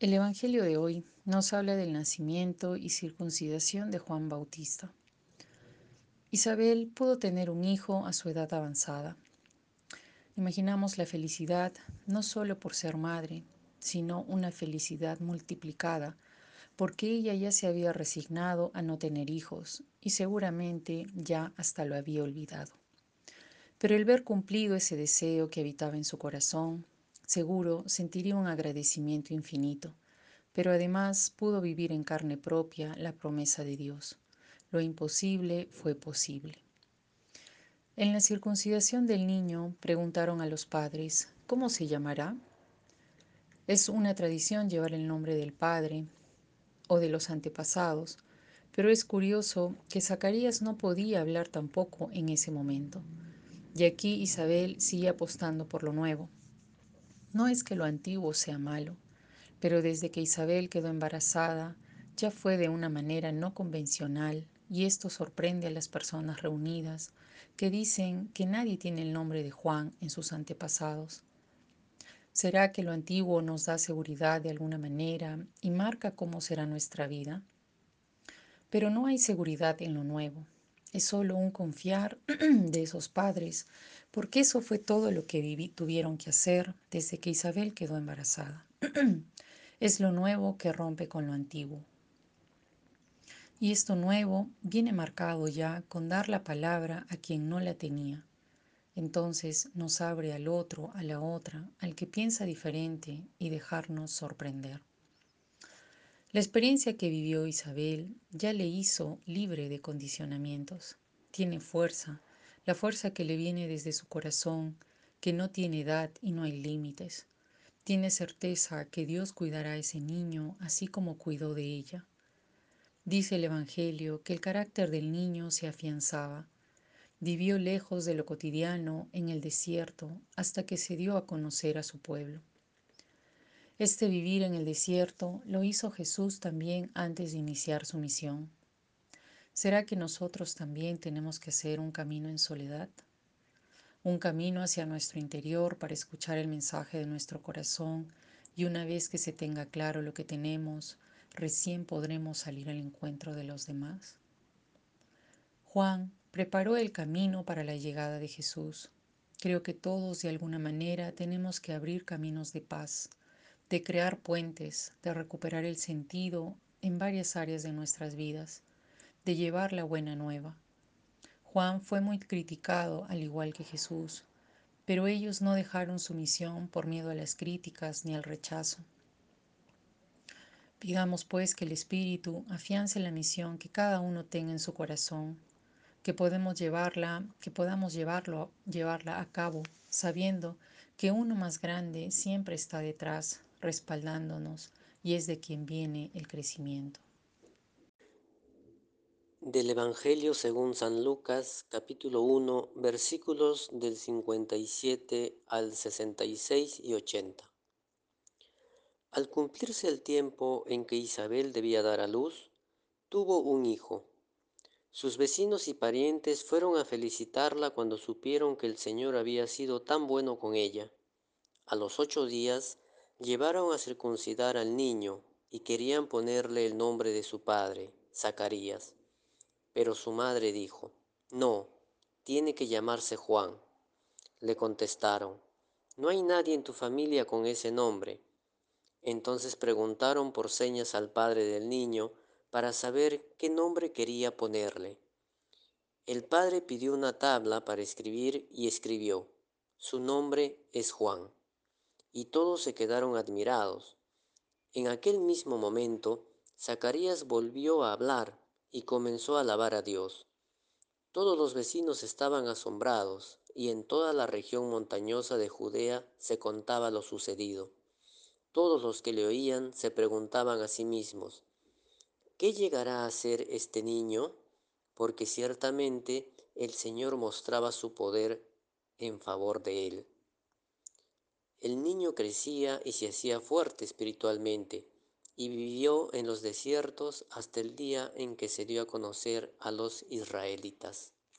El Evangelio de hoy nos habla del nacimiento y circuncidación de Juan Bautista. Isabel pudo tener un hijo a su edad avanzada. Imaginamos la felicidad no solo por ser madre, sino una felicidad multiplicada, porque ella ya se había resignado a no tener hijos y seguramente ya hasta lo había olvidado. Pero el ver cumplido ese deseo que habitaba en su corazón Seguro sentiría un agradecimiento infinito, pero además pudo vivir en carne propia la promesa de Dios. Lo imposible fue posible. En la circuncidación del niño preguntaron a los padres, ¿cómo se llamará? Es una tradición llevar el nombre del padre o de los antepasados, pero es curioso que Zacarías no podía hablar tampoco en ese momento. Y aquí Isabel sigue apostando por lo nuevo. No es que lo antiguo sea malo, pero desde que Isabel quedó embarazada, ya fue de una manera no convencional, y esto sorprende a las personas reunidas, que dicen que nadie tiene el nombre de Juan en sus antepasados. ¿Será que lo antiguo nos da seguridad de alguna manera y marca cómo será nuestra vida? Pero no hay seguridad en lo nuevo, es solo un confiar de esos padres porque eso fue todo lo que tuvieron que hacer desde que Isabel quedó embarazada. es lo nuevo que rompe con lo antiguo. Y esto nuevo viene marcado ya con dar la palabra a quien no la tenía. Entonces nos abre al otro, a la otra, al que piensa diferente y dejarnos sorprender. La experiencia que vivió Isabel ya le hizo libre de condicionamientos. Tiene fuerza, la fuerza que le viene desde su corazón, que no tiene edad y no hay límites. Tiene certeza que Dios cuidará a ese niño así como cuidó de ella. Dice el Evangelio que el carácter del niño se afianzaba. Vivió lejos de lo cotidiano en el desierto hasta que se dio a conocer a su pueblo. Este vivir en el desierto lo hizo Jesús también antes de iniciar su misión. ¿Será que nosotros también tenemos que hacer un camino en soledad? Un camino hacia nuestro interior para escuchar el mensaje de nuestro corazón y una vez que se tenga claro lo que tenemos, recién podremos salir al encuentro de los demás. Juan preparó el camino para la llegada de Jesús. Creo que todos de alguna manera tenemos que abrir caminos de paz, de crear puentes, de recuperar el sentido en varias áreas de nuestras vidas de llevar la buena nueva. Juan fue muy criticado, al igual que Jesús, pero ellos no dejaron su misión por miedo a las críticas ni al rechazo. Pidamos pues que el Espíritu afiance la misión que cada uno tenga en su corazón, que podemos llevarla, que podamos llevarlo, llevarla a cabo, sabiendo que uno más grande siempre está detrás, respaldándonos, y es de quien viene el crecimiento. Del Evangelio según San Lucas, capítulo 1, versículos del 57 al 66 y 80. Al cumplirse el tiempo en que Isabel debía dar a luz, tuvo un hijo. Sus vecinos y parientes fueron a felicitarla cuando supieron que el Señor había sido tan bueno con ella. A los ocho días llevaron a circuncidar al niño y querían ponerle el nombre de su padre, Zacarías. Pero su madre dijo, No, tiene que llamarse Juan. Le contestaron, No hay nadie en tu familia con ese nombre. Entonces preguntaron por señas al padre del niño para saber qué nombre quería ponerle. El padre pidió una tabla para escribir y escribió, Su nombre es Juan. Y todos se quedaron admirados. En aquel mismo momento, Zacarías volvió a hablar y comenzó a alabar a Dios. Todos los vecinos estaban asombrados y en toda la región montañosa de Judea se contaba lo sucedido. Todos los que le oían se preguntaban a sí mismos, ¿qué llegará a ser este niño? Porque ciertamente el Señor mostraba su poder en favor de él. El niño crecía y se hacía fuerte espiritualmente y vivió en los desiertos hasta el día en que se dio a conocer a los israelitas.